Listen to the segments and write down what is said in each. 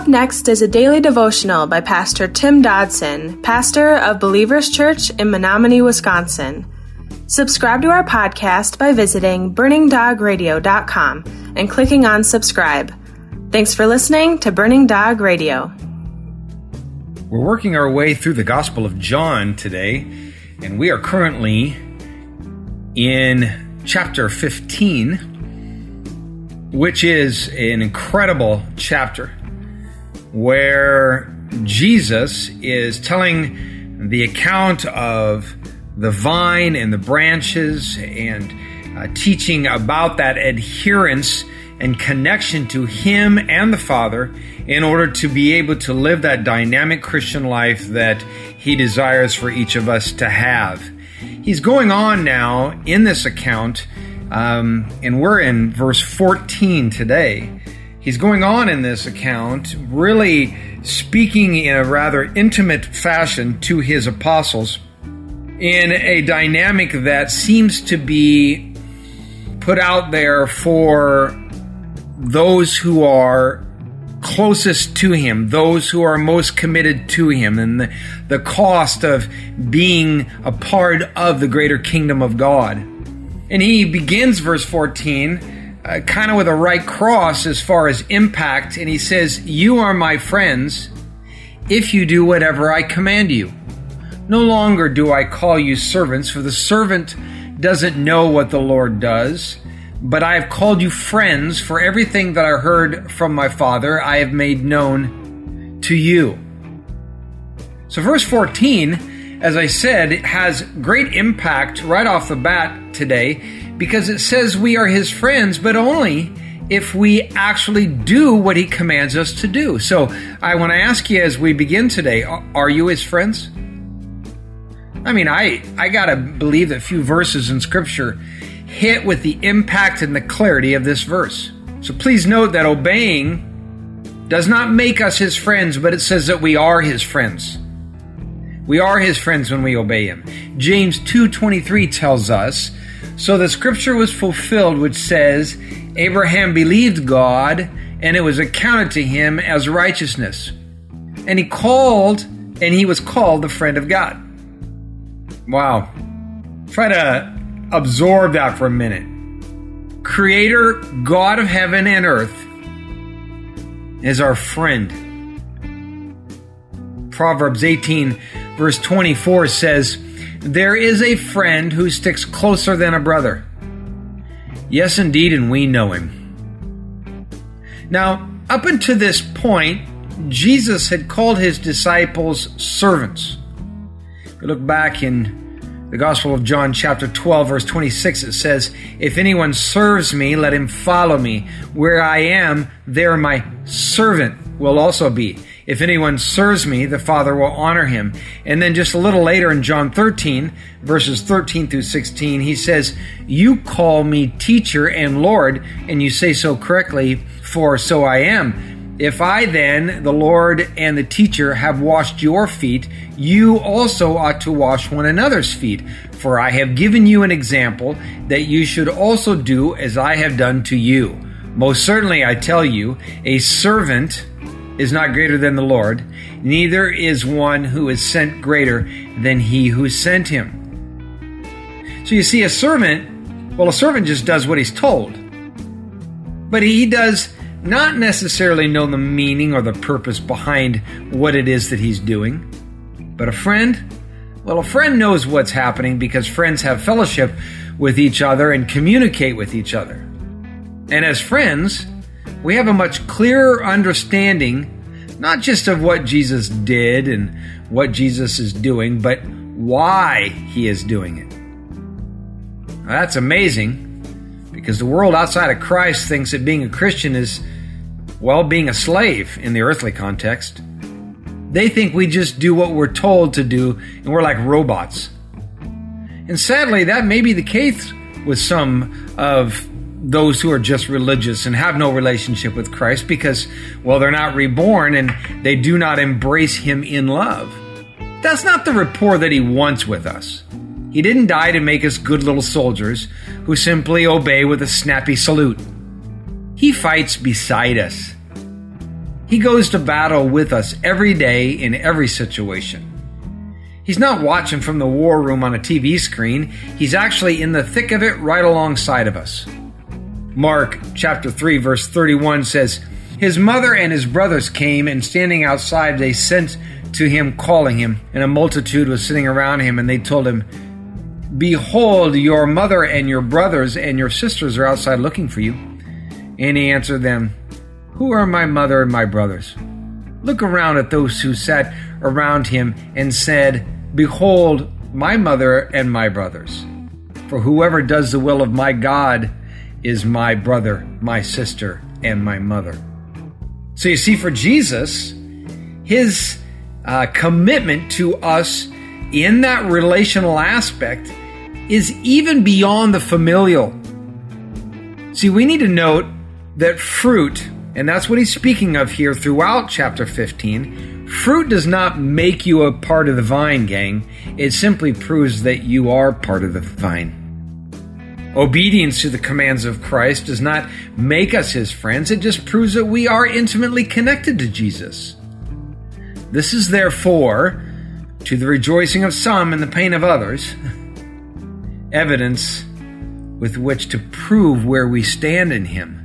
Up next is a daily devotional by Pastor Tim Dodson, pastor of Believers Church in Menominee, Wisconsin. Subscribe to our podcast by visiting burningdogradio.com and clicking on subscribe. Thanks for listening to Burning Dog Radio. We're working our way through the Gospel of John today, and we are currently in chapter 15, which is an incredible chapter where Jesus is telling the account of the vine and the branches and uh, teaching about that adherence and connection to Him and the Father in order to be able to live that dynamic Christian life that He desires for each of us to have. He's going on now in this account, um, and we're in verse 14 today he's going on in this account, really speaking in a rather intimate fashion to his apostles in a dynamic that seems to be put out there for those who are closest to him, those who are most committed to him, and the, the cost of being a part of the greater kingdom of God. And he begins verse 14 uh, kind of with a right cross as far as impact, and he says, You are my friends if you do whatever I command you. No longer do I call you servants, for the servant doesn't know what the Lord does. But I have called you friends, for everything that I heard from my Father I have made known to you. So, verse 14, as I said, has great impact right off the bat today because it says we are his friends, but only if we actually do what he commands us to do. So I want to ask you as we begin today are you his friends? I mean, I, I got to believe that few verses in Scripture hit with the impact and the clarity of this verse. So please note that obeying does not make us his friends, but it says that we are his friends. We are his friends when we obey him. James 2:23 tells us so the scripture was fulfilled, which says, Abraham believed God, and it was accounted to him as righteousness. And he called, and he was called the friend of God. Wow. Try to absorb that for a minute. Creator, God of heaven and earth, is our friend. Proverbs 18, verse 24 says, there is a friend who sticks closer than a brother. Yes, indeed, and we know him. Now, up until this point, Jesus had called his disciples servants. If you look back in the Gospel of John, chapter 12, verse 26, it says, If anyone serves me, let him follow me. Where I am, there my servant will also be. If anyone serves me, the Father will honor him. And then just a little later in John 13, verses 13 through 16, he says, You call me teacher and Lord, and you say so correctly, for so I am. If I then, the Lord and the teacher, have washed your feet, you also ought to wash one another's feet. For I have given you an example that you should also do as I have done to you. Most certainly, I tell you, a servant is not greater than the Lord, neither is one who is sent greater than he who sent him. So you see, a servant, well, a servant just does what he's told. But he does not necessarily know the meaning or the purpose behind what it is that he's doing. But a friend, well, a friend knows what's happening because friends have fellowship with each other and communicate with each other. And as friends, we have a much clearer understanding not just of what Jesus did and what Jesus is doing, but why he is doing it. Now, that's amazing because the world outside of Christ thinks that being a Christian is, well, being a slave in the earthly context. They think we just do what we're told to do and we're like robots. And sadly, that may be the case with some of those who are just religious and have no relationship with Christ because, well, they're not reborn and they do not embrace Him in love. That's not the rapport that He wants with us. He didn't die to make us good little soldiers who simply obey with a snappy salute. He fights beside us. He goes to battle with us every day in every situation. He's not watching from the war room on a TV screen. He's actually in the thick of it right alongside of us. Mark chapter 3 verse 31 says, His mother and his brothers came and standing outside they sent to him calling him, and a multitude was sitting around him and they told him, Behold, your mother and your brothers and your sisters are outside looking for you. And he answered them, Who are my mother and my brothers? Look around at those who sat around him and said, Behold, my mother and my brothers. For whoever does the will of my God is my brother, my sister, and my mother. So you see, for Jesus, his uh, commitment to us in that relational aspect is even beyond the familial. See, we need to note that fruit, and that's what he's speaking of here throughout chapter 15, fruit does not make you a part of the vine, gang. It simply proves that you are part of the vine. Obedience to the commands of Christ does not make us his friends, it just proves that we are intimately connected to Jesus. This is therefore, to the rejoicing of some and the pain of others, evidence with which to prove where we stand in him.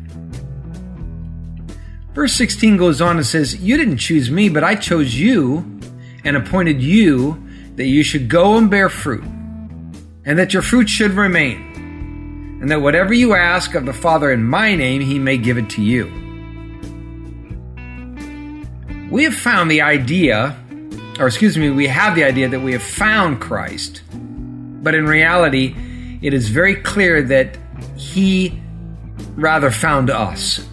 Verse 16 goes on and says, You didn't choose me, but I chose you and appointed you that you should go and bear fruit, and that your fruit should remain, and that whatever you ask of the Father in my name, he may give it to you. We have found the idea, or excuse me, we have the idea that we have found Christ, but in reality, it is very clear that he rather found us.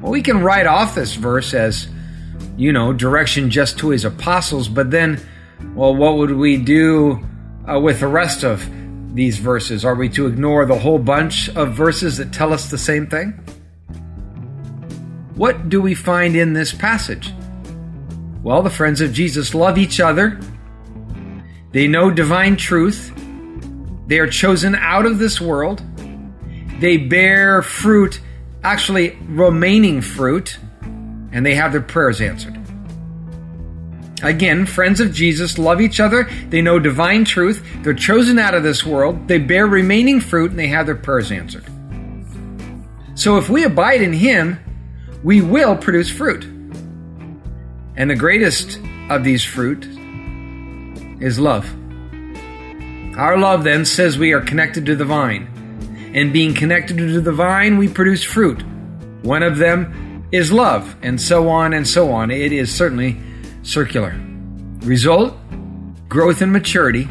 Well, we can write off this verse as, you know, direction just to his apostles, but then, well, what would we do uh, with the rest of these verses? Are we to ignore the whole bunch of verses that tell us the same thing? What do we find in this passage? Well, the friends of Jesus love each other. They know divine truth. They are chosen out of this world. They bear fruit actually remaining fruit, and they have their prayers answered. Again, friends of Jesus love each other. They know divine truth. They're chosen out of this world. They bear remaining fruit and they have their prayers answered. So if we abide in Him, we will produce fruit. And the greatest of these fruit is love. Our love then says we are connected to the vine and being connected to the vine, we produce fruit. One of them is love, and so on and so on. It is certainly circular. Result growth and maturity,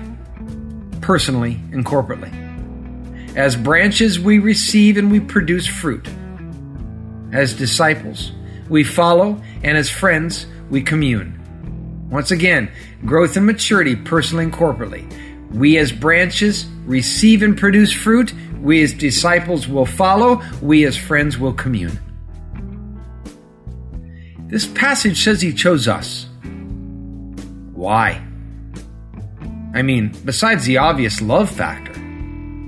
personally and corporately. As branches, we receive and we produce fruit. As disciples, we follow, and as friends, we commune. Once again, growth and maturity, personally and corporately. We as branches receive and produce fruit. We as disciples will follow. We as friends will commune. This passage says he chose us. Why? I mean, besides the obvious love factor,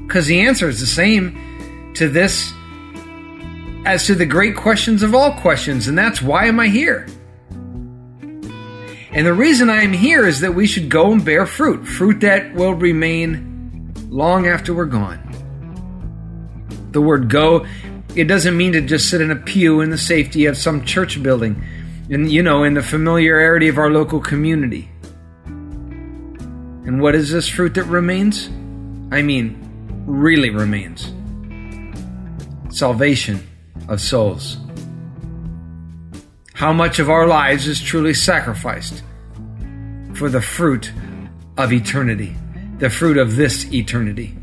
because the answer is the same to this as to the great questions of all questions, and that's why am I here? And the reason I am here is that we should go and bear fruit, fruit that will remain long after we're gone. The word go, it doesn't mean to just sit in a pew in the safety of some church building, and you know, in the familiarity of our local community. And what is this fruit that remains? I mean, really remains. Salvation of souls how much of our lives is truly sacrificed for the fruit of eternity, the fruit of this eternity.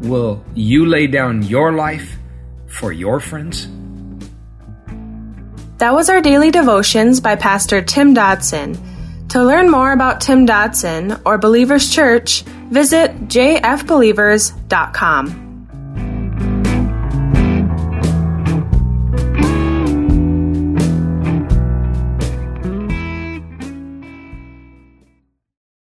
Will you lay down your life for your friends? That was our daily devotions by Pastor Tim Dodson. To learn more about Tim Dodson or Believers Church, visit jfbelievers.com.